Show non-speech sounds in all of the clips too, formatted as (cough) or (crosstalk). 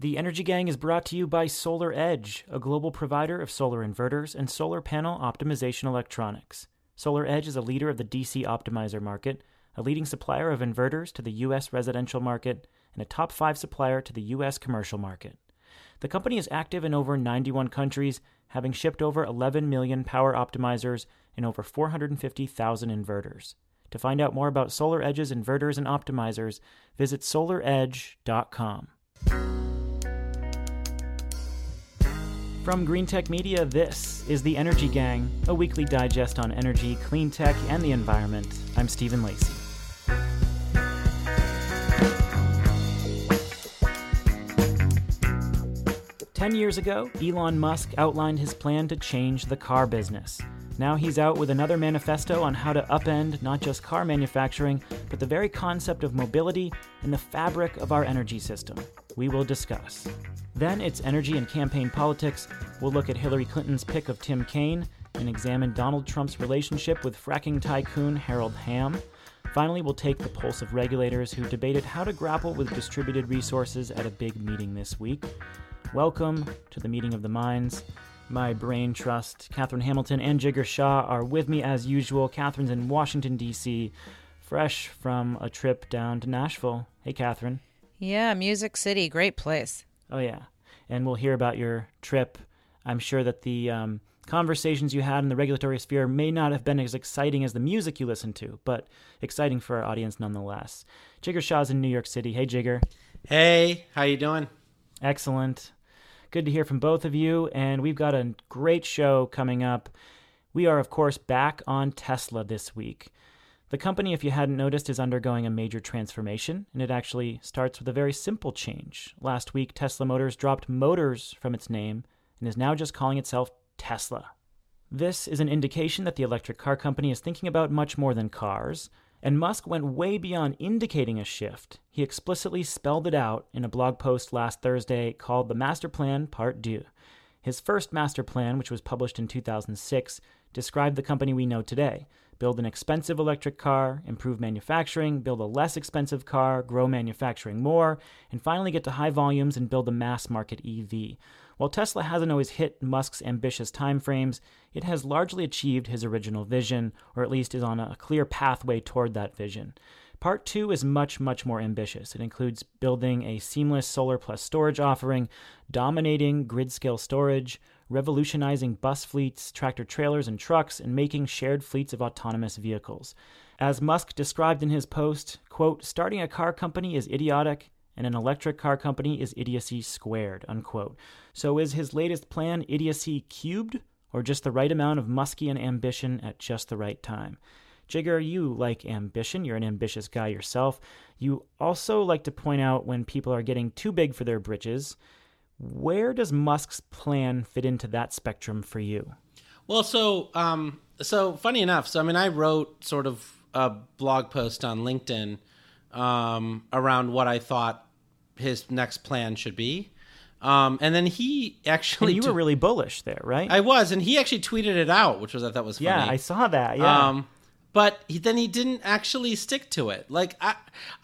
The Energy Gang is brought to you by Solar Edge, a global provider of solar inverters and solar panel optimization electronics. Solar Edge is a leader of the DC optimizer market, a leading supplier of inverters to the U.S. residential market, and a top five supplier to the U.S. commercial market. The company is active in over 91 countries, having shipped over 11 million power optimizers and over 450,000 inverters. To find out more about Solar Edge's inverters and optimizers, visit solaredge.com. From Greentech Media, this is The Energy Gang, a weekly digest on energy, clean tech, and the environment. I'm Stephen Lacey. Ten years ago, Elon Musk outlined his plan to change the car business. Now he's out with another manifesto on how to upend not just car manufacturing, but the very concept of mobility and the fabric of our energy system. We will discuss. Then it's energy and campaign politics. We'll look at Hillary Clinton's pick of Tim Kaine and examine Donald Trump's relationship with fracking tycoon Harold Hamm. Finally, we'll take the pulse of regulators who debated how to grapple with distributed resources at a big meeting this week. Welcome to the meeting of the minds. My brain trust, Katherine Hamilton and Jigar Shah are with me as usual. Katherine's in Washington, D.C., fresh from a trip down to Nashville. Hey, Katherine. Yeah, Music City, great place. Oh, yeah. And we'll hear about your trip. I'm sure that the um, conversations you had in the regulatory sphere may not have been as exciting as the music you listened to, but exciting for our audience nonetheless. Jigar Shah's in New York City. Hey, Jigar. Hey, how you doing? Excellent. Good to hear from both of you, and we've got a great show coming up. We are, of course, back on Tesla this week. The company, if you hadn't noticed, is undergoing a major transformation, and it actually starts with a very simple change. Last week, Tesla Motors dropped Motors from its name and is now just calling itself Tesla. This is an indication that the electric car company is thinking about much more than cars. And Musk went way beyond indicating a shift. He explicitly spelled it out in a blog post last Thursday called The Master Plan Part 2. His first master plan, which was published in 2006, described the company we know today build an expensive electric car, improve manufacturing, build a less expensive car, grow manufacturing more, and finally get to high volumes and build a mass market EV. While Tesla hasn't always hit Musk's ambitious timeframes, it has largely achieved his original vision, or at least is on a clear pathway toward that vision. Part two is much, much more ambitious. It includes building a seamless solar plus storage offering, dominating grid scale storage, revolutionizing bus fleets, tractor trailers, and trucks, and making shared fleets of autonomous vehicles. As Musk described in his post, quote, starting a car company is idiotic, and an electric car company is idiocy squared, unquote. So is his latest plan idiocy cubed, or just the right amount of Muskian ambition at just the right time? Jigar, you like ambition. You're an ambitious guy yourself. You also like to point out when people are getting too big for their britches. Where does Musk's plan fit into that spectrum for you? Well, so um, so funny enough. So I mean, I wrote sort of a blog post on LinkedIn um, around what I thought his next plan should be. Um, and then he actually and you were really bullish there, right? I was, and he actually tweeted it out, which was I thought was funny. Yeah, I saw that. Yeah. Um, but he, then he didn't actually stick to it. Like I,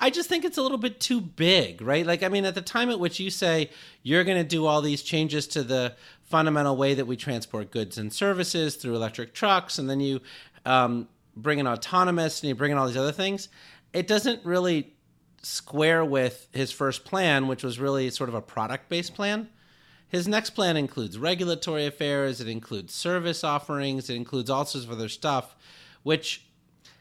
I just think it's a little bit too big, right? Like I mean, at the time at which you say you're going to do all these changes to the fundamental way that we transport goods and services through electric trucks, and then you um, bring in autonomous and you bring in all these other things, it doesn't really square with his first plan, which was really sort of a product based plan. His next plan includes regulatory affairs, it includes service offerings, it includes all sorts of other stuff, which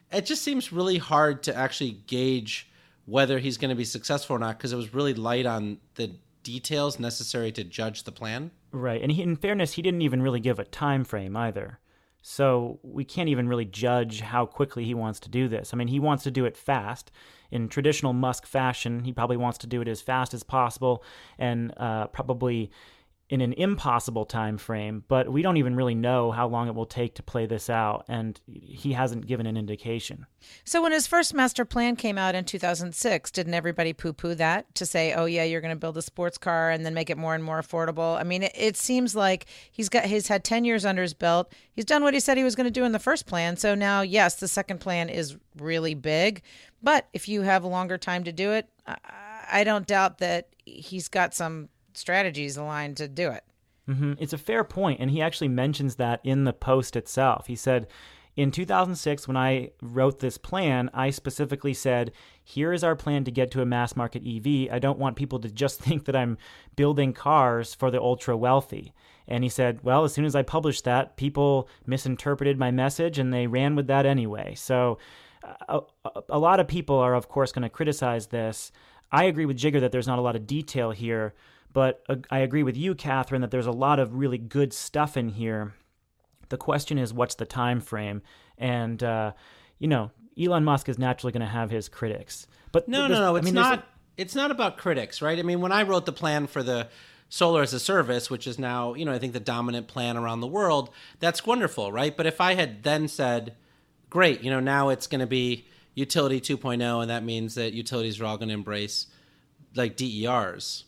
it just seems really hard to actually gauge whether he's going to be successful or not because it was really light on the details necessary to judge the plan. Right, and he, in fairness, he didn't even really give a time frame either. So we can't even really judge how quickly he wants to do this. I mean, he wants to do it fast. In traditional Musk fashion, he probably wants to do it as fast as possible and uh, probably in an impossible time frame but we don't even really know how long it will take to play this out and he hasn't given an indication. So when his first master plan came out in 2006 didn't everybody poo-poo that to say oh yeah you're going to build a sports car and then make it more and more affordable i mean it, it seems like he's got he's had 10 years under his belt. He's done what he said he was going to do in the first plan so now yes the second plan is really big. But if you have a longer time to do it i, I don't doubt that he's got some strategies aligned to do it. Mm-hmm. It's a fair point, and he actually mentions that in the post itself. He said, in 2006, when I wrote this plan, I specifically said, here is our plan to get to a mass market EV. I don't want people to just (laughs) think that I'm building cars for the ultra wealthy. And he said, well, as soon as I published that, people misinterpreted my message and they ran with that anyway. So a, a lot of people are, of course, going to criticize this. I agree with Jigar that there's not a lot of detail here, but uh, I agree with you, Katherine, that there's a lot of really good stuff in here. The question is, what's the time frame? And uh, you know, Elon Musk is naturally going to have his critics. But no, no, no, it's I mean, not. A... it's not about critics, right? I mean, when I wrote the plan for the solar as a service, which is now, you know, I think the dominant plan around the world, that's wonderful, right? But if I had then said, great, you know, now it's going to be utility 2.0, and that means that utilities are all going to embrace like DERs.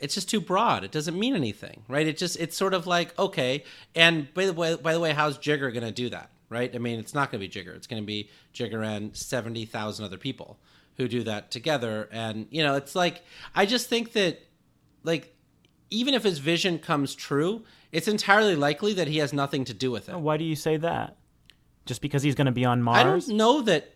It's just too broad. It doesn't mean anything, right? It just it's sort of like okay. And by the way, by the way, how's Jigar going to do that, right? I mean, it's not going to be Jigar. It's going to be Jigar and seventy thousand other people who do that together. And you know, it's like I just think that like even if his vision comes true, it's entirely likely that he has nothing to do with it. Why do you say that? Just because he's going to be on Mars? I don't know that.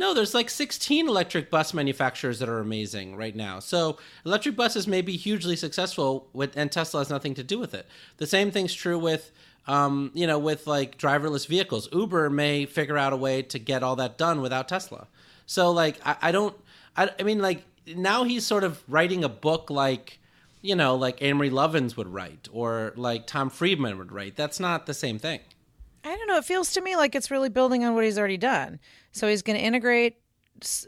No, there's like 16 electric bus manufacturers that are amazing right now. So electric buses may be hugely successful, with, and Tesla has nothing to do with it. The same thing's true with, um, you know, with like driverless vehicles. Uber may figure out a way to get all that done without Tesla. So like, I, I don't. I, I mean, like now he's sort of writing a book like you know, like Amory Lovins would write or like Tom Friedman would write. That's not the same thing. I don't know. It feels to me like it's really building on what he's already done. So he's going to integrate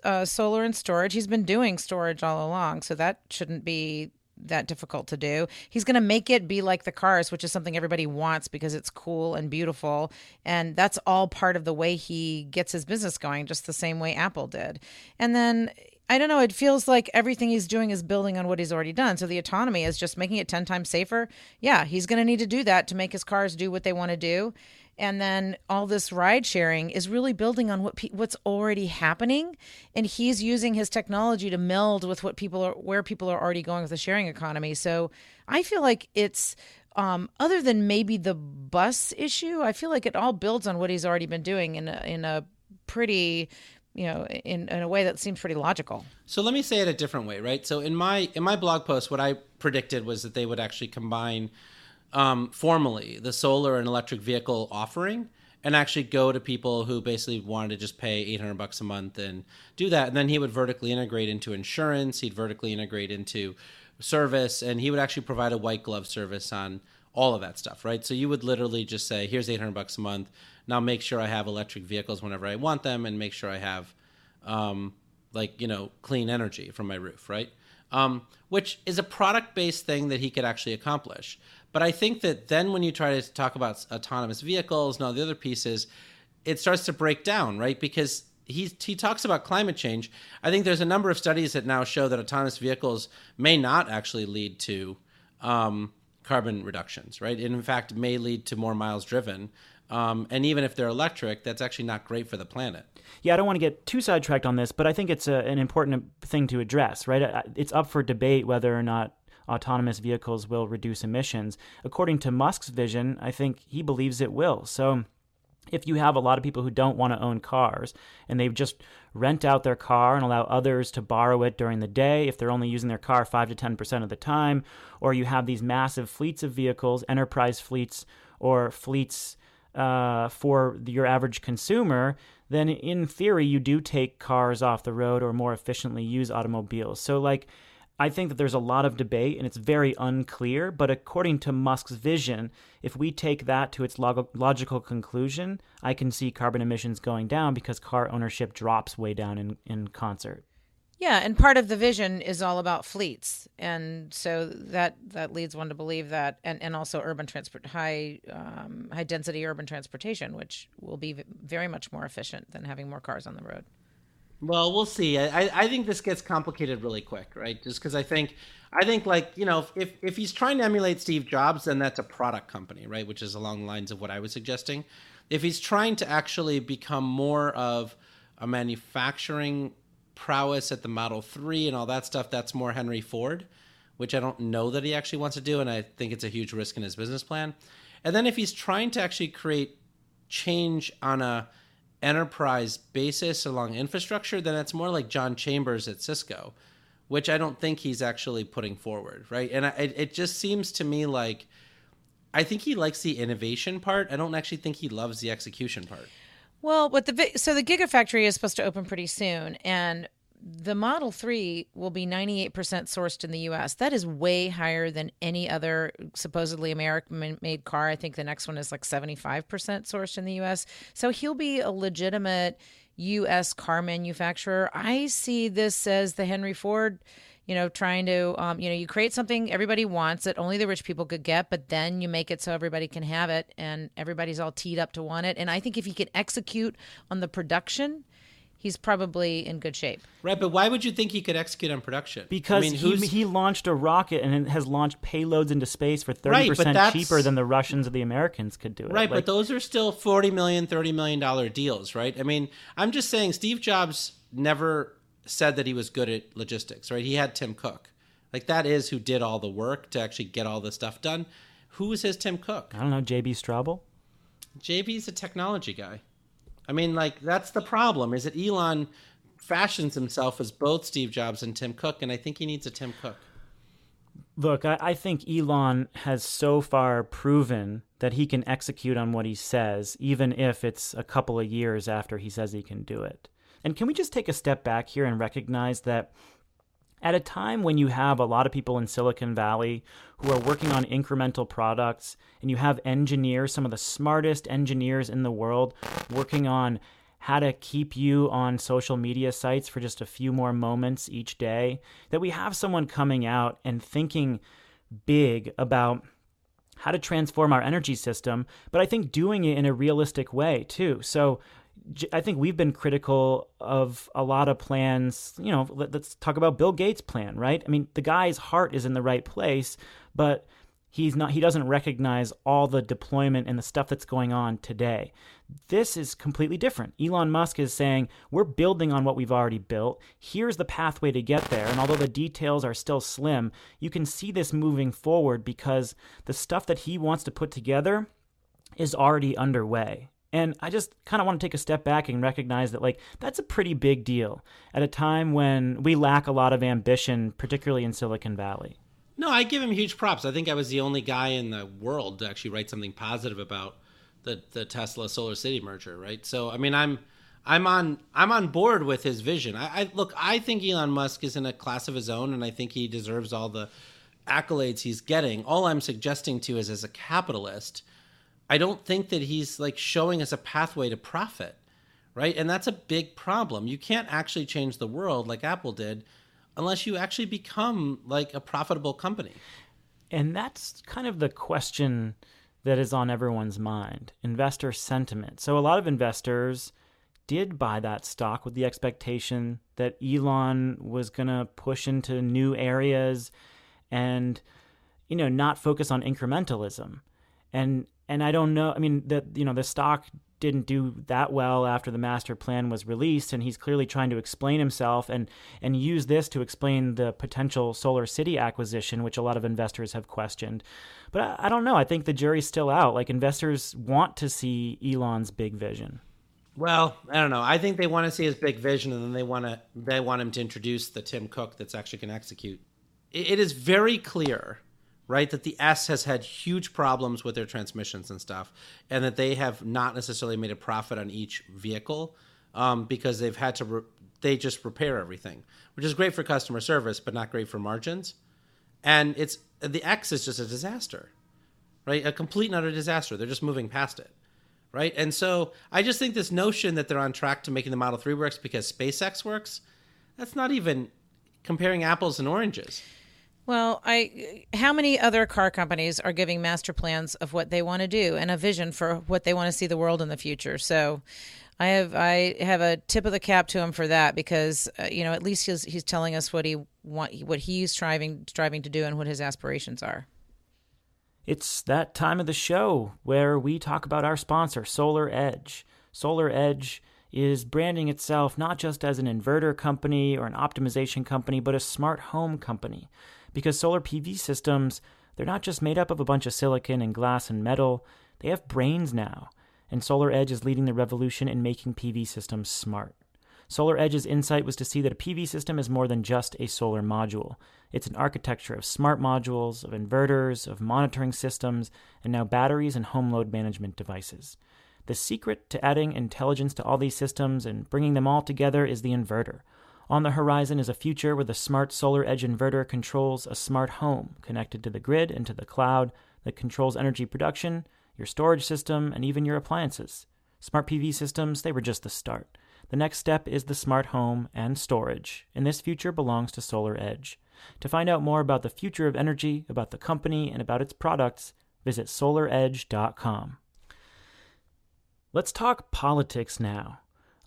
uh, solar and storage. He's been doing storage all along, so that shouldn't be that difficult to do. He's going to make it be like the cars, which is something everybody wants because it's cool and beautiful. And that's all part of the way he gets his business going, just the same way Apple did. And then I don't know. It feels like everything he's doing is building on what he's already done. So the autonomy is just making it 10 times safer. Yeah, he's going to need to do that to make his cars do what they want to do. And then all this ride sharing is really building on what pe- what's already happening, and he's using his technology to meld with what people are where people are already going with the sharing economy. So I feel like it's um, other than maybe the bus issue, I feel like it all builds on what he's already been doing in a, in a pretty you know in, in a way that seems pretty logical. So let me say it a different way right? So in my in my blog post what i predicted was that they would actually combine um, formally the solar and electric vehicle offering and actually go to people who basically wanted to just pay 800 bucks a month and do that and then he would vertically integrate into insurance he'd vertically integrate into service and he would actually provide a white glove service on all of that stuff right so you would literally just say here's 800 bucks a month now make sure I have electric vehicles whenever I want them, and make sure I have, um, like you know, clean energy from my roof, right? Um, which is a product based thing that he could actually accomplish. But I think that then when you try to talk about autonomous vehicles and all the other pieces, it starts to break down, right? Because he he talks about climate change. I think there's a number of studies that now show that autonomous vehicles may not actually lead to um, carbon reductions, right? In fact may lead to more miles driven. Um, and even if they're electric, that's actually not great for the planet. Yeah, I don't want to get too sidetracked on this, but I think it's a, an important thing to address, right? It's up for debate whether or not autonomous vehicles will reduce emissions. According to Musk's vision, I think he believes it will. So if you have a lot of people who don't want to own cars and they just rent out their car and allow others to borrow it during the day if they're only using their car 5 to 10% of the time or you have these massive fleets of vehicles enterprise fleets or fleets uh, for your average consumer, then in theory, you do take cars off the road or more efficiently use automobiles. So, like, I think that there's a lot of debate and it's very unclear. But according to Musk's vision, if we take that to its log- logical conclusion, I can see carbon emissions going down because car ownership drops way down in, in concert. Yeah, and part of the vision is all about fleets, and so that that leads one to believe that, and, and also urban transport, high um, high density urban transportation, which will be very much more efficient than having more cars on the road. Well, we'll see. I, I think this gets complicated really quick, right? Just because I think I think like you know if if he's trying to emulate Steve Jobs, then that's a product company, right? Which is along the lines of what I was suggesting. If he's trying to actually become more of a manufacturing prowess at the Model 3 and all that stuff, that's more Henry Ford. which I don't know that he actually wants to do, and I think it's a huge risk in his business plan. And then if he's trying to actually create change on a enterprise basis along infrastructure, then it's more like John Chambers at Cisco, which I don't think he's actually putting forward, right? And I, it just seems to me like I think he likes the innovation part. I don't actually think he loves the execution part. Well, what the so the Gigafactory is supposed to open pretty soon, and the Model 3 will be 98% sourced in the US. That is way higher than any other supposedly American made car. I think the next one is like 75% sourced in the US. So he'll be a legitimate US car manufacturer. I see this as the Henry Ford you know, trying to, um, you know, you create something everybody wants it, only the rich people could get, but then you make it so everybody can have it and everybody's all teed up to want it. And I think if he can execute on the production, he's probably in good shape. Right, but why would you think he could execute on production? Because I mean, he, he launched a rocket and has launched payloads into space for 30% right, cheaper than the Russians or the Americans could do it. Right, like, but those are still 40 million, 30 million dollar deals, right? I mean, I'm just saying Steve Jobs never said that he was good at logistics, right? He had Tim Cook. Like that is who did all the work to actually get all the stuff done. Who was his Tim Cook? I don't know, JB Straubel. JB's a technology guy. I mean, like that's the problem. Is that Elon fashions himself as both Steve Jobs and Tim Cook, and I think he needs a Tim Cook. Look, I, I, think Elon has so far proven that he can execute on what he says, even if it's a couple of years after he says he can do it. And can we just take a step back here and recognize that at a time when you have a lot of people in Silicon Valley who are working on incremental products, and you have engineers, some of the smartest engineers in the world, working on how to keep you on social media sites for just a few more moments each day, that we have someone coming out and thinking big about how to transform our energy system, but I think doing it in a realistic way too. So I think we've been critical of a lot of plans. You know, let, us talk about Bill Gates' plan, right? I mean, the guy's heart is in the right place, but he's not. He doesn't recognize all the deployment and the stuff that's going on today. This is completely different. Elon Musk is saying we're building on what we've already built. Here's the pathway to get there, and although the details are still slim, you can see this moving forward because the stuff that he wants to put together is already underway. And I just kind of want to take a step back and recognize that, like, that's a pretty big deal at a time when we lack a lot of ambition, particularly in Silicon Valley. No, I give him huge props. I think I was the only guy in the world to actually write something positive about the the Tesla Solar City merger, right? So, I mean, I'm I'm on I'm on board with his vision. I, I look, I think Elon Musk is in a class of his own, and I think he deserves all the accolades he's getting. All I'm suggesting to is, as a capitalist I don't think that he's like showing us a pathway to profit, right? And that's a big problem. You can't actually change the world like Apple did unless you actually become like a profitable company. And that's kind of the question that is on everyone's mind investor sentiment. So, a lot of investors did buy that stock with the expectation that Elon was going to push into new areas and, you know, not focus on incrementalism. And and I don't know. I mean, the you know the stock didn't do that well after the master plan was released, and he's clearly trying to explain himself and and use this to explain the potential Solar City acquisition, which a lot of investors have questioned. But I, I don't know. I think the jury's still out. Like investors want to see Elon's big vision. Well, I don't know. I think they want to see his big vision, and then they want to they want him to introduce the Tim Cook that's actually going to execute. it, it is very clear right? That the S has had huge problems with their transmissions and stuff, and that they have not necessarily made a profit on each vehicle um, because they've had to re- they just repair everything, which is great for customer service, but not great for margins. And it's the X is just a disaster, right? A complete and utter disaster. They're just moving past it, right? And so I just think this notion that they're on track to making the Model Three works because SpaceX works, that's not even comparing apples and oranges. Well, I how many other car companies are giving master plans of what they want to do and a vision for what they want to see the world in the future? So, I have I have a tip of the cap to him for that because uh, you know at least he's he's telling us what he want what he's striving striving to do and what his aspirations are. It's that time of the show where we talk about our sponsor, Solar Edge. Solar Edge is branding itself not just as an inverter company or an optimization company, but a smart home company Because solar PV systems, they're not just made up of a bunch of silicon and glass and metal, they have brains now. And Solar Edge is leading the revolution in making PV systems smart. Solar Edge's insight was to see that a PV system is more than just a solar module. It's an architecture of smart modules, of inverters, of monitoring systems, and now batteries and home load management devices. The secret to adding intelligence to all these systems and bringing them all together is the inverter. On the horizon is a future where the smart Solar Edge inverter controls a smart home connected to the grid and to the cloud that controls energy production, your storage system, and even your appliances. Smart PV systems, they were just the start. The next step is the smart home and storage, and this future belongs to Solar Edge. To find out more about the future of energy, about the company, and about its products, visit solaredge.com. Let's talk politics now.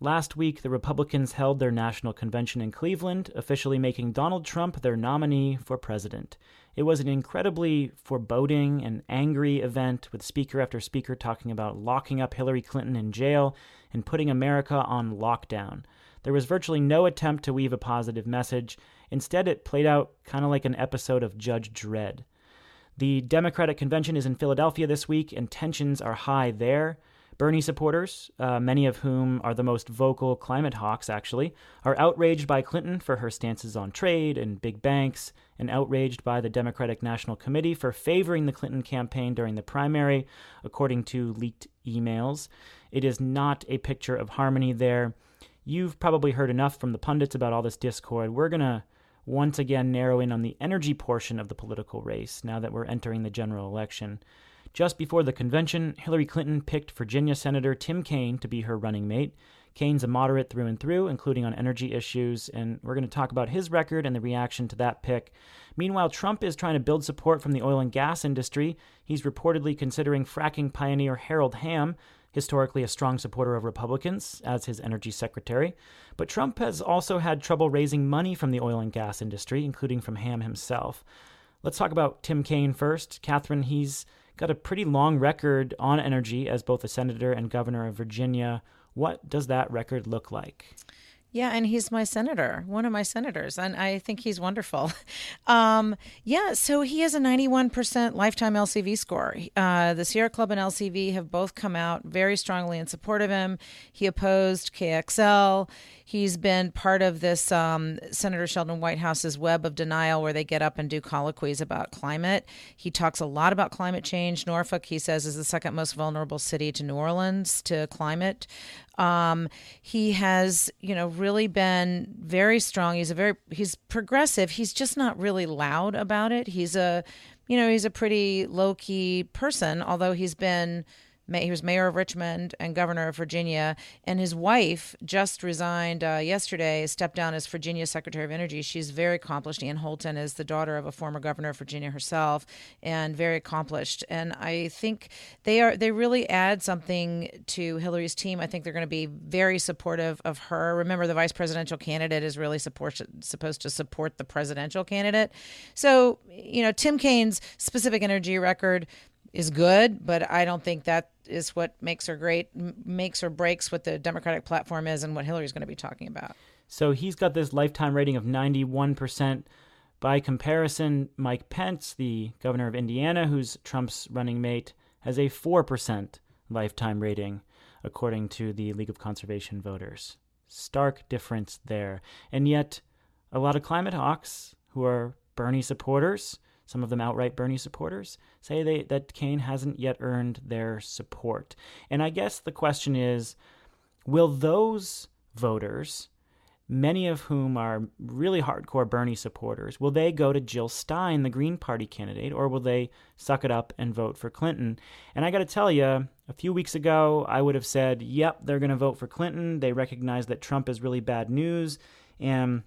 Last week, the Republicans held their national convention in Cleveland, officially making Donald Trump their nominee for president. It was an incredibly foreboding and angry event, with speaker after speaker talking about locking up Hillary Clinton in jail and putting America on lockdown. There was virtually no attempt to weave a positive message. Instead, it played out kind of like an episode of Judge Dredd. The Democratic convention is in Philadelphia this week, and tensions are high there. Bernie supporters, uh, many of whom are the most vocal climate hawks, actually, are outraged by Clinton for her stances on trade and big banks, and outraged by the Democratic National Committee for favoring the Clinton campaign during the primary, according to leaked emails. It is not a picture of harmony there. You've probably heard enough from the pundits about all this discord. We're going to once again narrow in on the energy portion of the political race now that we're entering the general election. Just before the convention, Hillary Clinton picked Virginia Senator Tim Kaine to be her running mate. Kaine's a moderate through and through, including on energy issues, and we're going to talk about his record and the reaction to that pick. Meanwhile, Trump is trying to build support from the oil and gas industry. He's reportedly considering fracking pioneer Harold Hamm, historically a strong supporter of Republicans, as his energy secretary. But Trump has also had trouble raising money from the oil and gas industry, including from Hamm himself. Let's talk about Tim Kaine first. Katherine, he's got a pretty long record on energy as both a senator and governor of Virginia. What does that record look like? Yeah, and he's my senator, one of my senators, and I think he's wonderful. (laughs) Um, yeah, so he has a 91% lifetime LCV score. Uh, the Sierra Club and LCV have both come out very strongly in support of him. He opposed KXL. He's been part of this um, Senator Sheldon Whitehouse's web of denial where they get up and do colloquies about climate. He talks a lot about climate change. Norfolk, he says, is the second most vulnerable city to New Orleans to climate. Um, he has, you know, really been very strong. He's a very he's progressive. He's just not really loud about it. He's a, you know, he's a pretty low key person. Although he's been he was mayor of Richmond and governor of Virginia. And his wife just resigned uh, yesterday, stepped down as Virginia Secretary of Energy. She's very accomplished. Anne Holton is the daughter of a former governor of Virginia herself, and very accomplished. And I think they are they really add something to Hillary's team. I think they're going to be very supportive of her. Remember, the vice presidential candidate is really support, supposed to support the presidential candidate. So you know, Tim Kaine's specific energy record is good, but I don't think that is what makes her great, makes or breaks what the Democratic platform is and what Hillary's going to be talking about. So he's got this lifetime rating of 91%. By comparison, Mike Pence, the governor of Indiana, who's Trump's running mate, has a 4% lifetime rating, according to the League of Conservation Voters. Stark difference there. And yet, a lot of climate hawks who are Bernie supporters some of them outright Bernie supporters, say they, that Kaine hasn't yet earned their support. And I guess the question is will those voters, many of whom are really hardcore Bernie supporters, will they go to Jill Stein, the Green Party candidate, or will they suck it up and vote for Clinton? And I got to tell you, a few weeks ago, I would have said, yep, they're going to vote for Clinton. They recognize that Trump is really bad news. And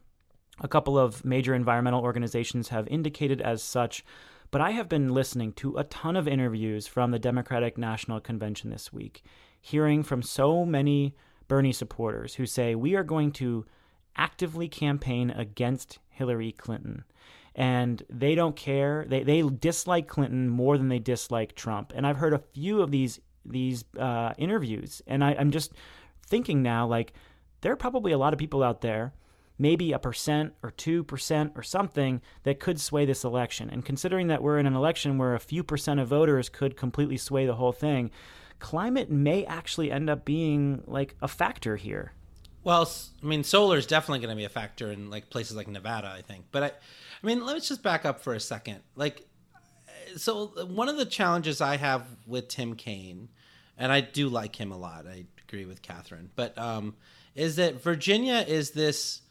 a couple of major environmental organizations have indicated as such, but I have been listening to a ton of interviews from the Democratic National Convention this week, hearing from so many Bernie supporters who say we are going to actively campaign against Hillary Clinton. And they don't care. They, they dislike Clinton more than they dislike Trump. And I've heard a few of these these uh, interviews, and I, I'm just thinking now, like, there are probably a lot of people out there maybe a percent or 2% or something that could sway this election. And considering that we're in an election where a few percent of voters could completely sway the whole thing, climate may actually end up being like a factor here. Well, I mean, solar is definitely going to be a factor in like places like Nevada, I think. But I, I mean, let's just back up for a second. Like, so one of the challenges I have with Tim Kaine, and I do like him a lot. I agree with Katherine, but um, is that Virginia is this,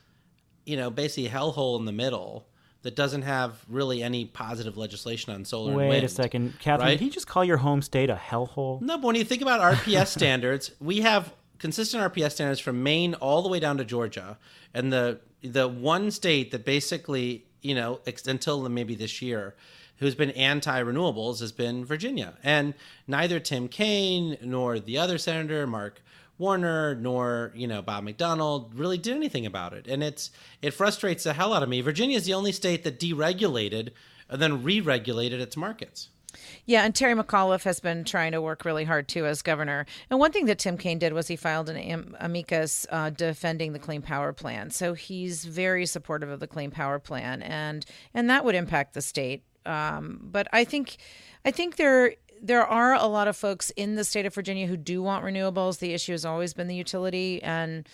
you know, basically hellhole in the middle that doesn't have really any positive legislation on solar. Wait a second, Katherine. right? Did he just call your home state a hellhole? No, but when you think about RPS (laughs) standards, we have consistent RPS standards from Maine all the way down to Georgia, and the the one state that basically, you know, until maybe this year, who's been anti-renewables has been Virginia, and neither Tim Kaine nor the other senator Mark Warner nor you know Bob McDonnell really did anything about it, and it's it frustrates the hell out of me. Virginia is the only state that deregulated and then re-regulated its markets. Yeah, and Terry McAuliffe has been trying to work really hard too as governor. And one thing that Tim Kaine did was he filed an am- amicus uh, defending the Clean Power Plan. So he's very supportive of the Clean Power Plan, and and that would impact the state. Um, but I think, I think there there are a lot of folks in the state of Virginia who do want renewables. The issue has always been the utility, and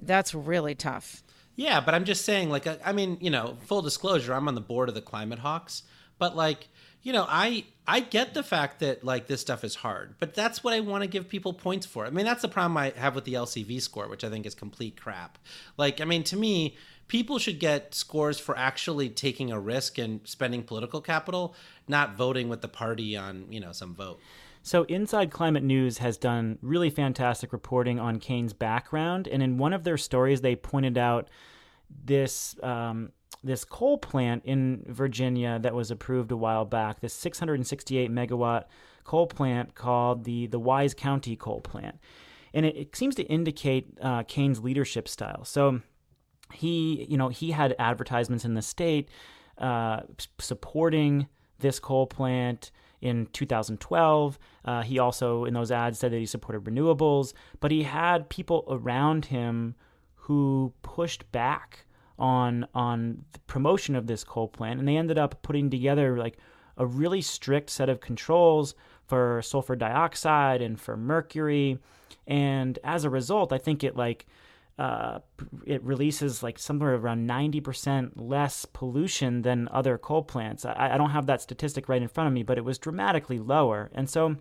that's really tough. Yeah, but I'm just saying, like, I, mean, you know, full disclosure, I'm on the board of the Climate Hawks, but like, you know, I I get the fact that like this stuff is hard, but that's what I want to give people points for. I mean, that's the problem I have with the LCV score, which I think is complete crap. Like, I mean, to me, people should get scores for actually taking a risk and spending political capital, not voting with the party on, you know, some vote. So, Inside Climate News has done really fantastic reporting on Kaine's background, and in one of their stories, they pointed out this um, this coal plant in Virginia that was approved a while back. This 668 megawatt coal plant called the the Wise County Coal Plant, and it, it seems to indicate uh, Kaine's leadership style. So, he you know he had advertisements in the state uh, supporting this coal plant in 2012. Uh, he also, in those ads, said that he supported renewables, but he had people around him who pushed back on on the promotion of this coal plant, and they ended up putting together like a really strict set of controls for sulfur dioxide and for mercury, and as a result, I think it like uh, it releases like somewhere around 90% less pollution than other coal plants. I, I don't have that statistic right in front of me, but it was dramatically lower. And so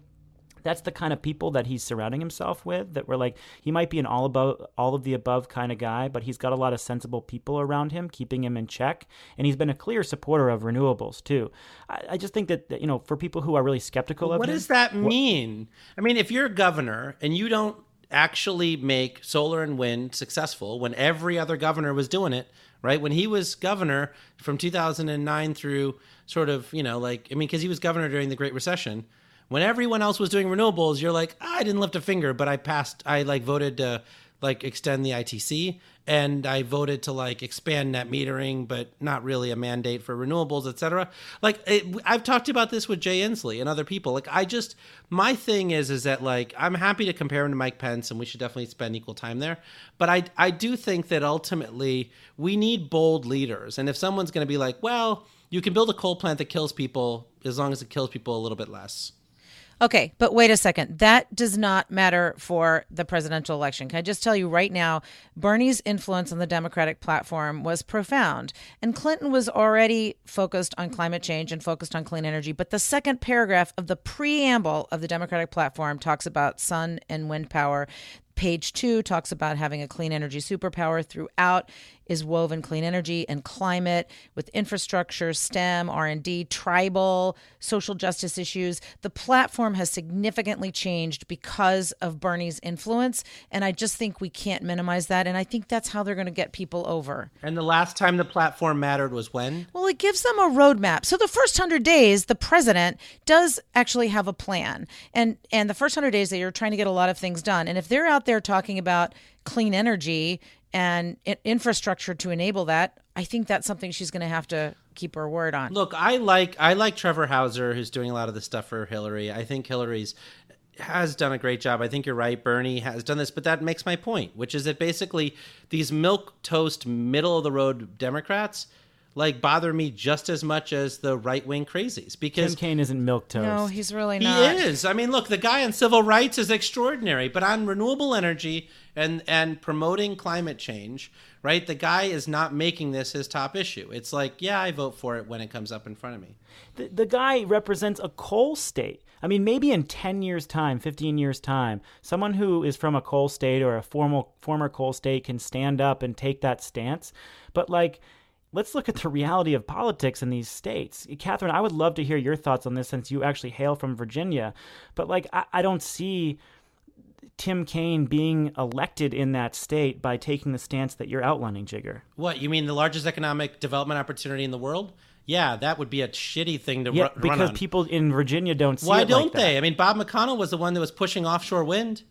that's the kind of people that he's surrounding himself with that we're like he might be an all above all of the above kind of guy but he's got a lot of sensible people around him keeping him in check and he's been a clear supporter of renewables too i, I just think that, you know for people who are really skeptical of what him, does that mean i mean if you're a governor and you don't actually make solar and wind successful when every other governor was doing it, right? When he was governor from 2009 through sort of, you know, like, I mean, because he was governor during the Great Recession. When everyone else was doing renewables, you're like, I didn't lift a finger, but I passed, I like voted to like extend the ITC and I voted to like expand net metering, but not really a mandate for renewables, et cetera. Like it, I've talked about this with Jay Inslee and other people. Like I just, my thing is, is that like I'm happy to compare him to Mike Pence, and we should definitely spend equal time there. But I, I do think that ultimately we need bold leaders, and if someone's going to be like, well, you can build a coal plant that kills people as long as it kills people a little bit less. Okay, but wait a second. That does not matter for the presidential election. Can I just tell you right now, Bernie's influence on the Democratic platform was profound. And Clinton was already focused on climate change and focused on clean energy. But the second paragraph of the preamble of the Democratic platform talks about sun and wind power. Page two talks about having a clean energy superpower throughout is woven clean energy and climate with infrastructure, STEM, R&D, tribal, social justice issues. The platform has significantly changed because of Bernie's influence, and I just think we can't minimize that and I think that's how they're going to get people over. And the last time the platform mattered was when? Well, it gives them a roadmap. So the first 100 days, the president does actually have a plan. And and the first 100 days that you're trying to get a lot of things done. And if they're out there talking about clean energy and infrastructure to enable that, I think that's something she's going to have to keep her word on. Look, I like I like Trevor Houser, who's doing a lot of the stuff for Hillary. I think Hillary's has done a great job. I think you're right. Bernie has done this, but that makes my point, which is that basically these milk toast, middle of the road Democrats like bother me just as much as the right wing crazies because Tim Kaine isn't milk toast. No, he's really not. he is. I mean, look, the guy on civil rights is extraordinary, but on renewable energy and and promoting climate change, right? The guy is not making this his top issue. It's like, yeah, I vote for it when it comes up in front of me. the, the guy represents a coal state. I mean, maybe in 10 years' time, 15 years' time, someone who is from a coal state or a formal, former coal state can stand up and take that stance. But, like, let's look at the reality of politics in these states. Katherine, I would love to hear your thoughts on this since you actually hail from Virginia. But, like, I, I don't see Tim Kaine being elected in that state by taking the stance that you're outlining, Jigar. What you mean? The largest economic development opportunity in the world? Yeah, that would be a shitty thing to Yeah, ru- run because on. people in Virginia don't see Why it don't that. they? I mean, Bob McConnell was the one that was pushing offshore wind.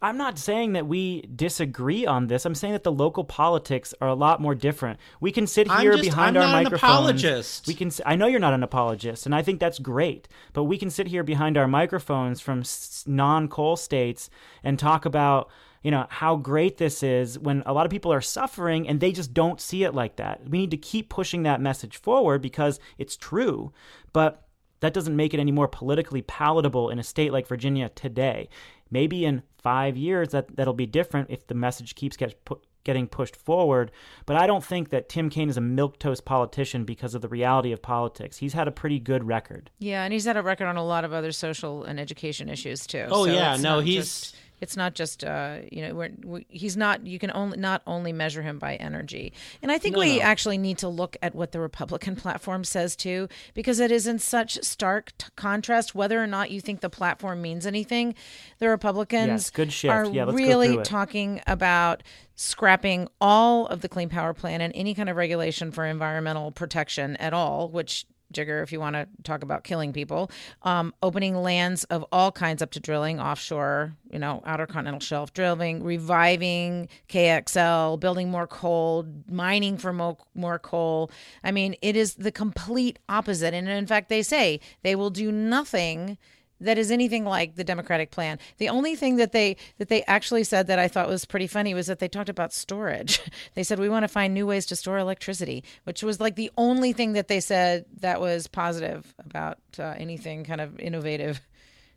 I'm not saying that we disagree on this. I'm saying that the local politics are a lot more different. We can sit here just- behind I'm our not an microphones. apologist. We can. I know you're not an apologist, and I think that's great. But we can sit here behind our microphones from non-coal states and talk about you know how great this is when a lot of people are suffering and they just don't see it like that. We need to keep pushing that message forward because it's true, but that doesn't make it any more politically palatable in a state like Virginia today. Maybe in five years that that'll be different if the message keeps get pu- getting pushed forward. But I don't think that Tim Kaine is a milquetoast politician because of the reality of politics. He's had a pretty good record. Yeah, and he's had a record on a lot of other social and education issues too. Oh, So yeah, no, he's- just- it's not just uh, you know we're, we, he's not you can only not only measure him by energy. And i think No, we no. actually need to look at what the republican (laughs) platform says too because it is in such stark t- contrast whether or not you think the platform means anything the republicans Yes, are Yeah, really talking about scrapping all of the clean power plan and any kind of regulation for environmental protection at all which Jigger, if you want to talk about killing people, um, opening lands of all kinds up to drilling, offshore, you know, outer continental shelf drilling, reviving KXL, building more coal, mining for mo- more coal. I mean, it is the complete opposite. And in fact, they say they will do nothing that is anything like the democratic plan. The only thing that they that they actually said that i thought was pretty funny was that they talked about storage. (laughs) They said we want to find new ways to store electricity which was like the only thing that they said that was positive about uh, anything kind of innovative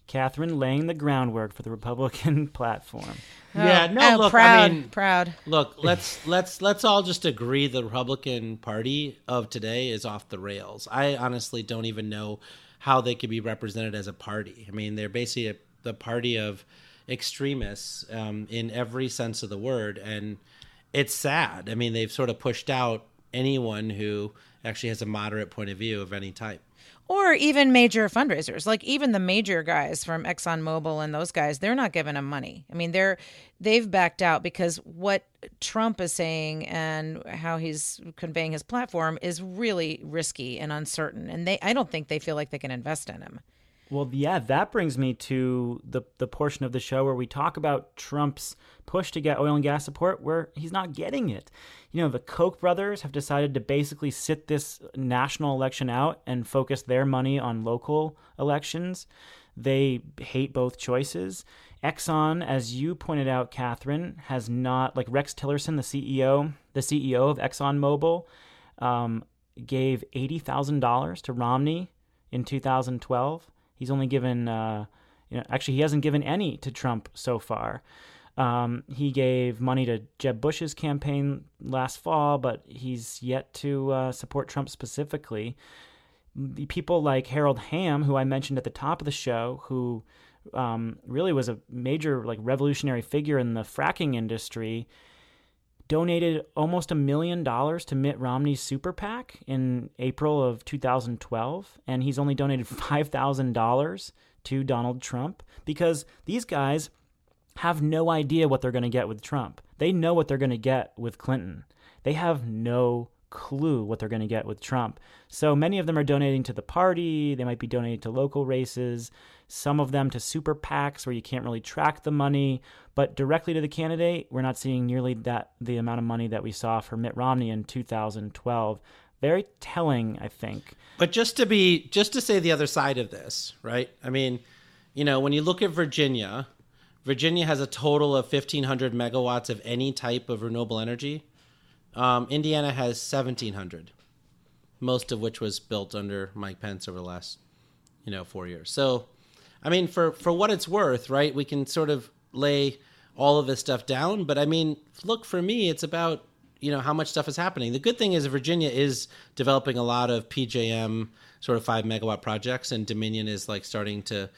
Katherine laying the groundwork for the Republican (laughs) platform. Yeah, Oh, no, oh, look, proud I mean, proud look, let's let's let's all just agree the Republican Party of today is off the rails. I honestly don't even know how they could be represented as a party. I mean, they're basically a, the party of extremists um, in every sense of the word, and it's sad. I mean, they've sort of pushed out anyone who actually has a moderate point of view of any type. Or even major fundraisers. Like even the major guys from exxonmobil and those guys they're not giving them money. I mean they're they've backed out because what trump is saying and how he's conveying his platform is really risky and uncertain. And they i don't think they feel like they can invest in him Well, yeah, that brings me to the the portion of the show where we talk about Trump's push to get oil and gas support where he's not getting it. You know, the Koch brothers have decided to basically sit this national election out and focus their money on local elections. They hate both choices. Exxon, as you pointed out, Katherine, has not like Rex Tillerson, the CEO, the CEO of ExxonMobil, um, gave eighty thousand dollars to Romney in 2012. He's only given, uh, you know, actually, he hasn't given any to Trump so far. Um, he gave money to Jeb Bush's campaign last fall, but he's yet to uh, support Trump specifically. The people like Harold Hamm, who I mentioned at the top of the show, who um, really was a major like revolutionary figure in the fracking industry, donated almost a million dollars to Mitt Romney's super PAC in April of 2012, and he's only donated (laughs) $5,000 to Donald Trump because these guys have no idea what they're going to get with Trump. They know what they're going to get with Clinton. They have no clue what they're going to get with Trump. So many of them are donating to the party. They might be donating to local races, some of them to super PACs where you can't really track the money. But directly to the candidate, we're not seeing nearly that the amount of money that we saw for Mitt Romney in 2012. Very telling, I think. But just to be, just to say the other side of this, right? I mean, you know, when you look at Virginia, Virginia has a total of 1,500 megawatts of any type of renewable energy. Um, Indiana has 1,700, most of which was built under Mike Pence over the last, you know, four years. So, I mean, for for what it's worth, right? We can sort of lay all of this stuff down, but I mean, look for me, it's about you know how much stuff is happening. The good thing is Virginia is developing a lot of PJM sort of five megawatt projects, and Dominion is like starting to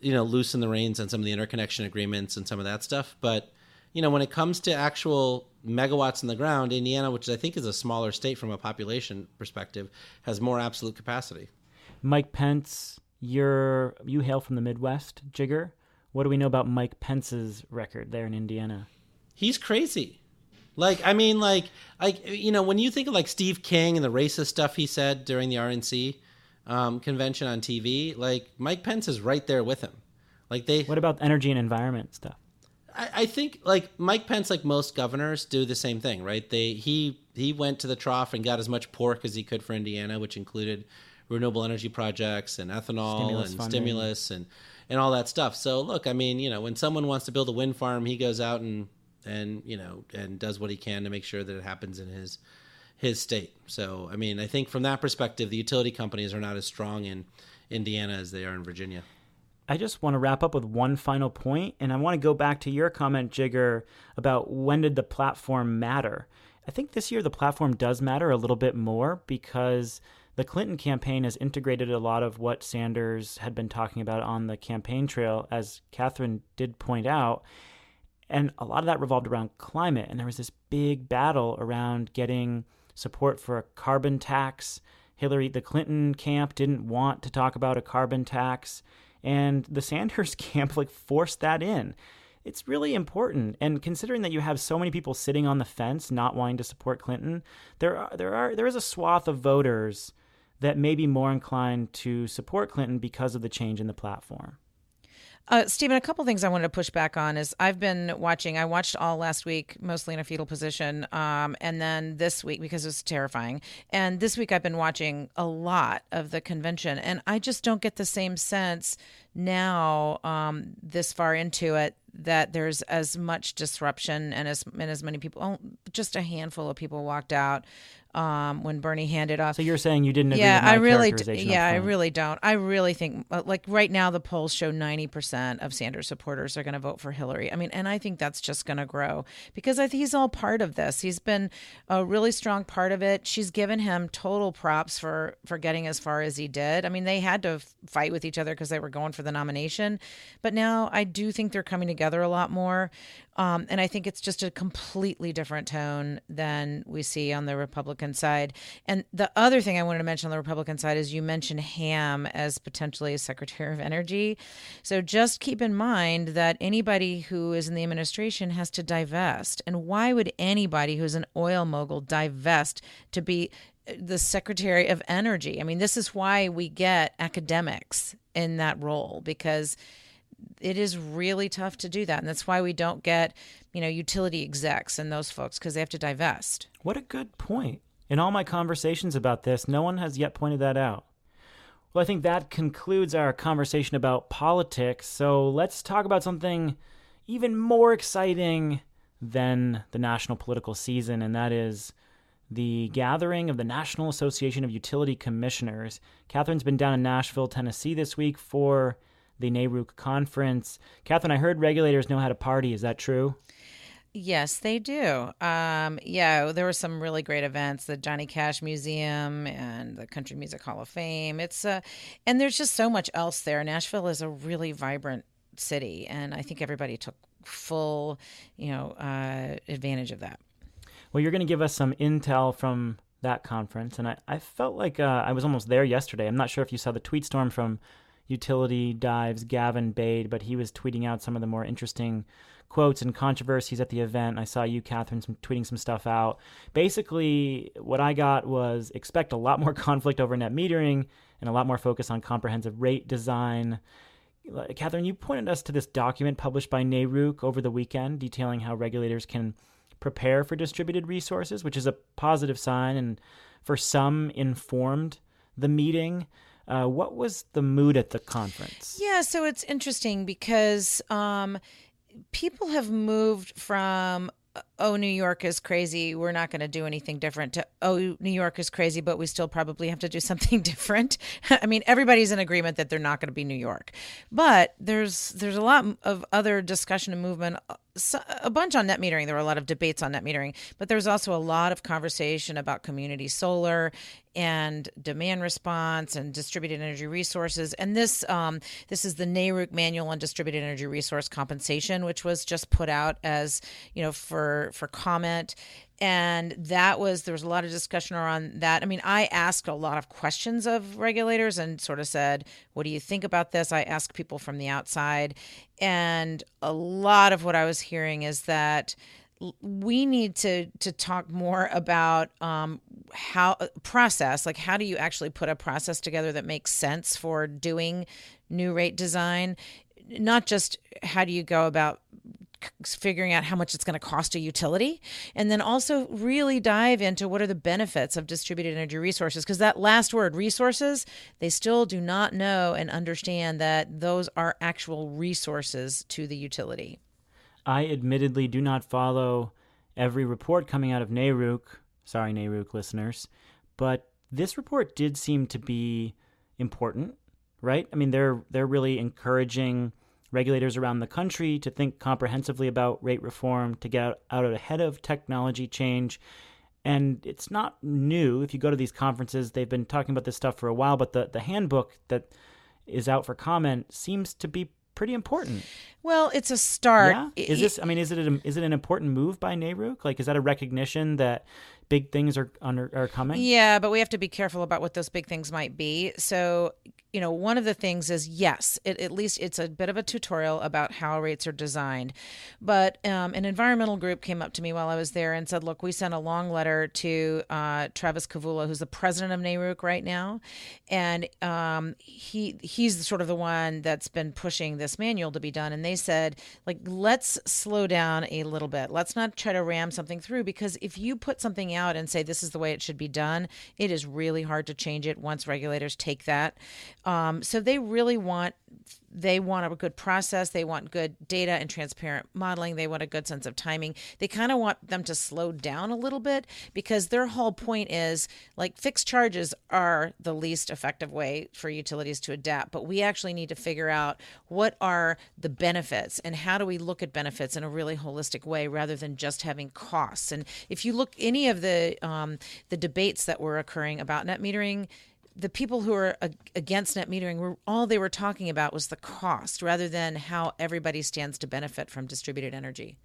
you know loosen the reins on some of the interconnection agreements and some of that stuff. But you know when it comes to actual megawatts in the ground, Indiana, which I think is a smaller state from a population perspective, has more absolute capacity. Mike Pence, you're you hail from the Midwest, Jigar. What do we know about Mike Pence's record there in Indiana? He's crazy. Like I mean, like like you know, when you think of like Steve King and the racist stuff he said during the RNC um, convention on TV, like Mike Pence is right there with him. Like they. What about energy and environment stuff? I, I think like Mike Pence, like most governors, do the same thing, right? They he he went to the trough and got as much pork as he could for Indiana, which included renewable energy projects and ethanol stimulus and funding. stimulus and and all that stuff. So look, I mean, you know, when someone wants to build a wind farm, he goes out and and you know and does what he can to make sure that it happens in his his state. So I mean, I think from that perspective, the utility companies are not as strong in Indiana as they are in Virginia. I just want to wrap up with one final point, and I want to go back to your comment, Jigar, about when did the platform matter. I think this year the platform does matter a little bit more because the Clinton campaign has integrated a lot of what Sanders had been talking about on the campaign trail, as Katherine did point out. And a lot of that revolved around climate. And there was this big battle around getting support for a carbon tax. Hillary, the Clinton camp didn't want to talk about a carbon tax. And the Sanders (laughs) camp like forced that in. It's really important. And considering that you have so many people sitting on the fence not wanting to support Clinton, there are there are there is a swath of voters that may be more inclined to support Clinton because of the change in the platform. Uh, Stephen, a couple things I wanted to push back on is I've been watching. I watched all last week, mostly in a fetal position, um, and then this week because it was terrifying. And this week I've been watching a lot of the convention, and I just don't get the same sense now, um, this far into it, that there's as much disruption and as and as many people. Oh, just a handful of people walked out um, when Bernie handed off. So you're saying you didn't agree yeah, I really, d- yeah, I really don't. I really think, uh, like right now, the polls show 90% of Sanders supporters are going to vote for Hillary. I mean, and I think that's just going to grow because I think he's all part of this. He's been a really strong part of it. She's given him total props for for getting as far as he did. I mean, they had to fight with each other because they were going for the nomination, but now I do think they're coming together a lot more. Um, and I think it's just a completely different tone than we see on the Republican side. And the other thing I wanted to mention on the Republican side is you mentioned Hamm as potentially a Secretary of Energy. So just keep in mind that anybody who is in the administration has to divest. And why would anybody who's an oil mogul divest to be the Secretary of Energy? I mean, this is why we get academics in that role because it is really tough to do that. And that's why we don't get you know utility execs and those folks because they have to divest. What a good point. In all my conversations about this no one has yet pointed that out. Well i think that concludes our conversation about politics. So let's talk about something even more exciting than the national political season and that is the gathering of the National Association of Utility Commissioners. Katherine's been down in Nashville, Tennessee this week for the NARUC conference. Katherine, I heard regulators know how to party. Is that true? Yes, they do. Um, yeah, there were some really great events, the Johnny Cash Museum and the Country Music Hall of Fame. It's uh, and there's just so much else there. Nashville is a really vibrant city, and I think everybody took full, you know, uh, advantage of that. Well, you're going to give us some intel from that conference, and I, I felt like uh, I was almost there yesterday. I'm not sure if you saw the tweet storm from Utility Dive's Gavin Bade, but he was tweeting out some of the more interesting quotes and controversies at the event. I saw you, Katherine, some, tweeting some stuff out. Basically, what I got was expect a lot more (laughs) conflict over net metering and a lot more focus on comprehensive rate design. Katherine, you pointed us to this document published by NARUC over the weekend detailing how regulators can prepare for distributed resources, which is a positive sign and for some informed the meeting. Uh, what was the mood at the conference? Yeah, so it's interesting because um, people have moved from oh new york is crazy we're not going to do anything different to oh new york is crazy but we still probably have to do (laughs) something different (laughs) i mean everybody's in agreement that they're not going to be new york but there's there's a lot of other discussion and movement a bunch on net metering there were a lot of debates on net metering but there's also a lot of conversation about community solar and demand response and distributed energy resources. And this um, this is the NARUC manual on distributed energy resource compensation, which was just put out as you know for for comment. And that was there was a lot of discussion around that. I mean, I asked a lot of questions of regulators and sort of said, "What do you think about this?" I asked people from the outside, and a lot of what I was hearing is that we need to to talk more about um, how uh, process like how do you actually put a process together that makes sense for doing new rate design not just how do you go about figuring out how much it's going to cost a utility and then also really dive into what are the benefits of distributed energy resources because that last word resources they still do not know and understand that those are actual resources to the utility I admittedly do not follow every report coming out of NARUC. Sorry, NARUC listeners. But this report did seem to be important, right? I mean, they're they're really encouraging regulators around the country to think comprehensively about rate reform, to get out ahead of technology change. And it's not new. If you go to these conferences, they've been talking about this stuff for a while, but the, the handbook that is out for comment seems to be pretty important. Well, it's a start. Yeah. Is this? I mean, is it a, is it an important move by NARUC? Like, is that a recognition that big things are under, are coming? Yeah, but we have to be careful about what those big things might be. So you know, one of the things is yes, it, at least it's a bit of a tutorial about how rates are designed. But um, an environmental group came up to me while I was there and said, look, we sent a long letter to uh, Travis Kavulla, who's the president of NARUC right now. And um, he he's sort of the one that's been pushing this manual to be done. And they said, like, let's slow down a little bit. Let's not try to ram something through because if you put something out and say this is the way it should be done, it is really hard to change it once regulators take that. Um, so they really want they want a good process they want good data and transparent modeling they want a good sense of timing. They kind of want them to slow down a little bit because their whole point is like fixed charges are the least effective way for utilities to adapt but we actually need to figure out what are the benefits and how do we look at benefits in a really holistic way rather than just having costs. And if you look any of the um, the debates that were occurring about net metering the people who are against net metering were all they were talking about was the cost rather than how everybody stands to benefit from distributed energy.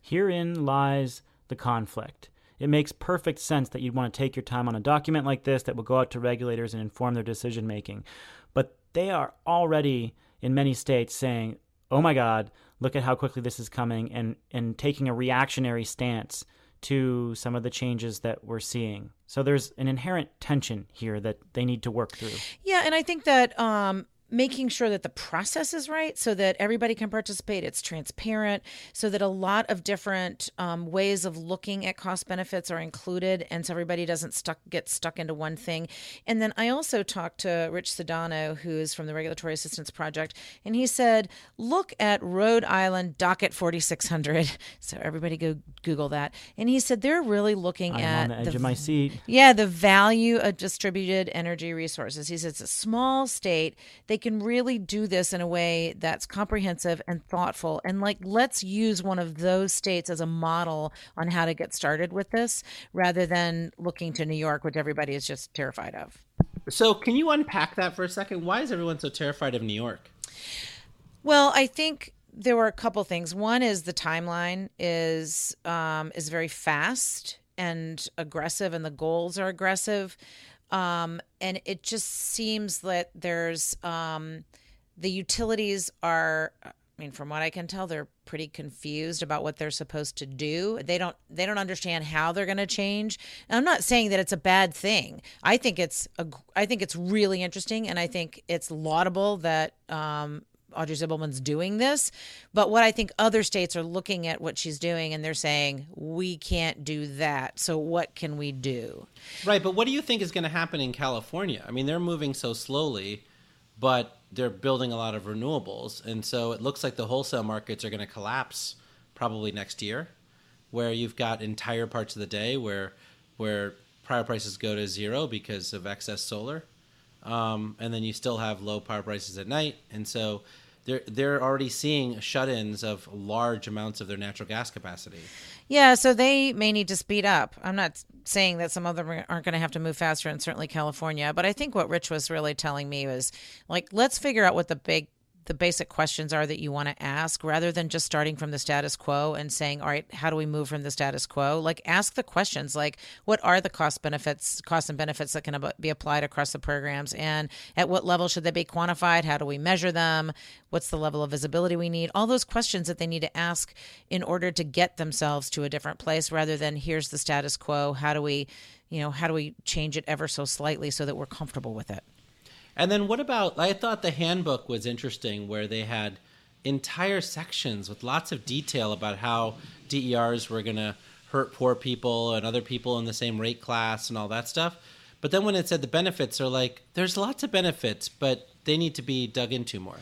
Herein lies the conflict. It makes perfect sense that you'd want to take your time on a document like this that will go out to regulators and inform their decision making. But they are already in many states saying, "Oh my god, look at how quickly this is coming," and and taking a reactionary stance to some of the changes that we're seeing. So there's an inherent tension here that they need to work through. Yeah, and I think that um, making sure that the process is right so that everybody can participate it's transparent so that a lot of different um, ways of looking at cost benefits are included and so everybody doesn't stuck get stuck into one thing. And then i also talked to rich sedano who's from the regulatory assistance project and he said look at rhode island docket 4600 (laughs) so everybody go google that. And he said they're really looking I'm at on the edge the, of my seat. yeah the value of distributed energy resources. He says it's a small state. They they can really do this in a way that's comprehensive and thoughtful. And like, let's use one of those states as a model on how to get started with this rather than looking to New York, which everybody is just terrified of. So, can you unpack that for a second? Why is everyone so terrified of New York? Well, I think there were a couple things. One is the timeline is um, is very fast and aggressive, and the goals are aggressive. Um, and it just seems that there's um, the utilities are I mean, from what I can tell, they're pretty confused about what they're supposed to do. They don't they don't understand how they're going to change. And I'm not saying that it's a bad thing. I think it's a I think it's really interesting, and I think it's laudable that um, Audrey Zibelman's doing this. But what I think other states are looking at what she's doing and they're saying, we can't do that. So what can we do? Right. But what do you think is going to happen in California? I mean, they're moving so slowly, but they're building a lot of renewables. And so it looks like the wholesale markets are going to collapse probably next year, where you've got entire parts of the day where, where power prices go to zero because of excess solar. Um, and then you still have low power prices at night. And so they're they're already seeing shut-ins of large amounts of their natural gas capacity. Yeah, so they may need to speed up. I'm not saying that some of them aren't going to have to move faster, and certainly California. But I think what Rich was really telling me was like, let's figure out what the big the basic questions are that you want to ask rather than just starting from the status quo and saying all right how do we move from the status quo? Like ask the questions like what are the cost benefits costs and benefits that can be applied across the programs and at what level should they be quantified? How do we measure them? What's the level of visibility we need? All those questions that they need to ask in order to get themselves to a different place rather than here's the status quo. How do we you know how do we change it ever so slightly so that we're comfortable with it and then what about? I thought the handbook was interesting, where they had entire sections with lots of detail about how DERs were going to hurt poor people and other people in the same rate class and all that stuff. But then when it said the benefits are like, there's lots of benefits, but they need to be dug into more.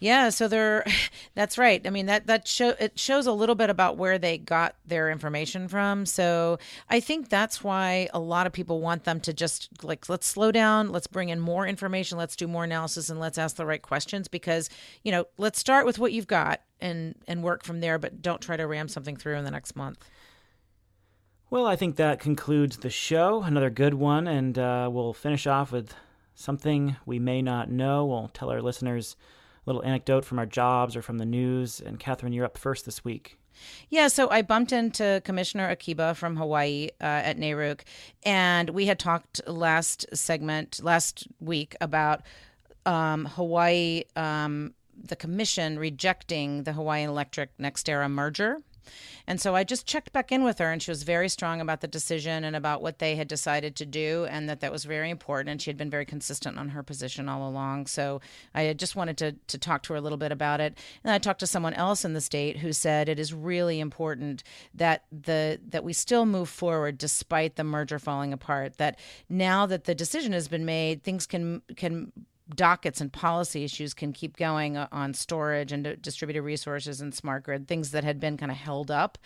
Yeah, so they're (laughs) that's right. I mean that that show it shows a little bit about where they got their information from. So I think that's why a lot of people want them to just like let's slow down, let's bring in more information, let's do more analysis and let's ask the right questions because, you know, let's start with what you've got and and work from there, but don't try to ram something through in the next month. Well, I think that concludes the show. Another good one, and uh, we'll finish off with something we may not know. We'll tell our listeners little anecdote from our jobs or from the news. And Katherine, you're up first this week. Yeah, so I bumped into Commissioner Akiba from Hawaii uh, at NARUC, and we had talked last segment, last week, about um, Hawaii, um, the commission rejecting the Hawaiian Electric NextEra merger. And so I just checked back in with her, and she was very strong about the decision and about what they had decided to do, and that that was very important. And she had been very consistent on her position all along. So I just wanted to, to talk to her a little bit about it. And I talked to someone else in the state who said it is really important that the that we still move forward despite the merger falling apart. That now that the decision has been made, things can can dockets and policy issues can keep going on storage and distributed resources and smart grid, things that had been kind of held up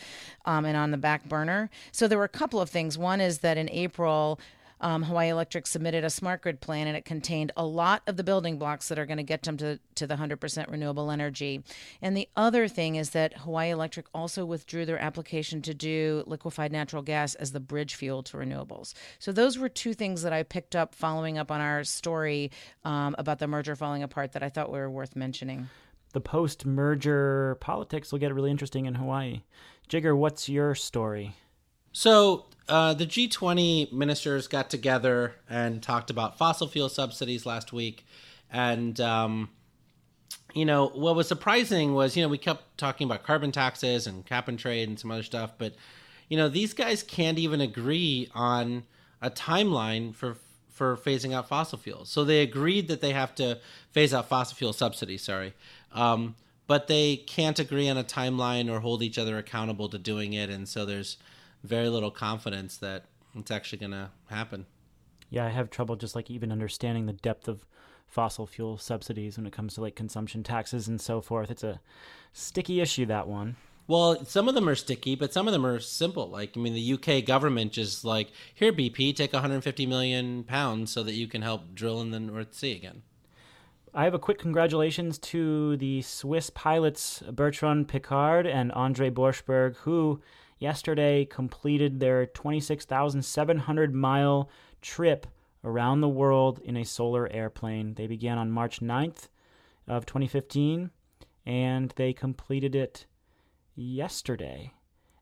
um, and on the back burner. So there were a couple of things. One is that in April, um, Hawaii Electric submitted a smart grid plan and it contained a lot of the building blocks that are going to get them to, to the 100% renewable energy. And the other thing is that Hawaii Electric also withdrew their application to do liquefied natural gas as the bridge fuel to renewables. So those were two things that I picked up following up on our story um, about the merger falling apart that I thought were worth mentioning. The post merger politics will get really interesting in Hawaii. Jigar, what's your story? So uh, the G20 ministers got together and talked about fossil fuel subsidies last week, and um, you know what was surprising was you know we kept talking about carbon taxes and cap and trade and some other stuff, but you know these guys can't even agree on a timeline for for phasing out fossil fuels. So they agreed that they have to phase out fossil fuel subsidies. Sorry. Um, but they can't agree on a timeline or hold each other accountable to doing it, and so there's very little confidence that it's actually going to happen. Yeah, I have trouble just like even understanding the depth of fossil fuel subsidies when it comes to like consumption taxes and so forth. It's a sticky issue that one. Well, some of them are sticky, but some of them are simple. Like, I mean, the UK government just like, here, BP, take 150 million pounds so that you can help drill in the North Sea again. I have a quick congratulations to the Swiss pilots Bertrand Piccard and Andre Borschberg, who yesterday completed their 26,700 mile trip around the world in a solar airplane. They began on March 9th of 2015 and they completed it yesterday.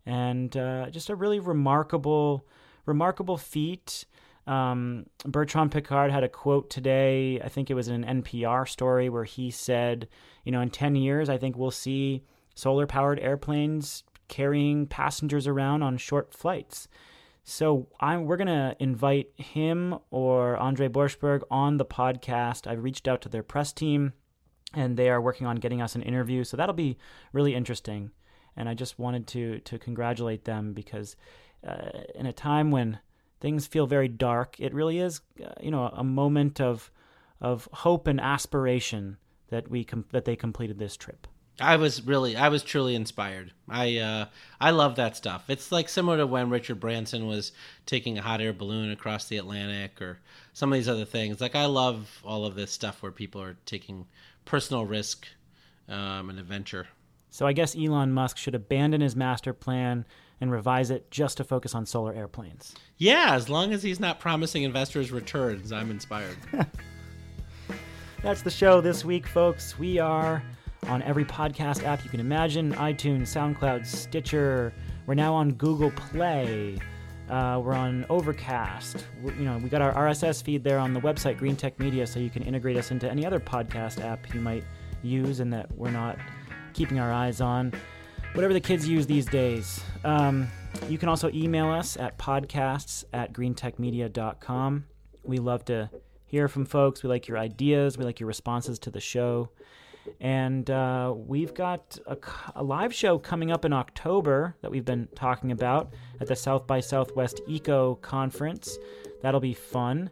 And uh, just a really remarkable, remarkable feat. Um, Bertrand Piccard had a quote today. I think it was in an NPR story where he said, you know, in 10 years, I think we'll see solar powered airplanes carrying passengers around on short flights. So I'm, we're going to invite him or Andre Borschberg on the podcast. I've reached out to their press team and they are working on getting us an interview. So that'll be really interesting. And I just wanted to to congratulate them because uh, in a time when things feel very dark, it really is uh, you know a moment of of hope and aspiration that we com- that they completed this trip. I was really, I was truly inspired. I, uh, I love that stuff. It's like similar to when Richard Branson was taking a hot air balloon across the Atlantic, or some of these other things. Like I love all of this stuff where people are taking personal risk um, and adventure. So I guess Elon Musk should abandon his master plan and revise it just to focus on solar airplanes. Yeah, as long as he's not promising investors returns, I'm inspired. (laughs) That's the show this week, folks. We are on every podcast app you can imagine iTunes, SoundCloud, Stitcher. We're now on Google Play. Uh, we're on Overcast. We're, you know, we got our RSS feed there on the website Green Tech Media, so you can integrate us into any other podcast app you might use and that we're not keeping our eyes on. Whatever the kids use these days. Um, you can also email us at podcasts at greentechmedia.com. We love to hear from folks. We like your ideas. We like your responses to the show. And uh, we've got a, a, live show coming up in October that we've been talking about at the South by Southwest Eco Conference. That'll be fun.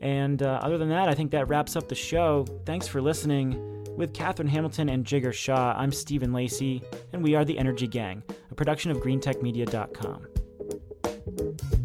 And uh, other than that, I think that wraps up the show. Thanks for listening. With Katherine Hamilton and Jigar Shah, I'm Stephen Lacey, and we are the Energy Gang, a production of GreenTechMedia.com.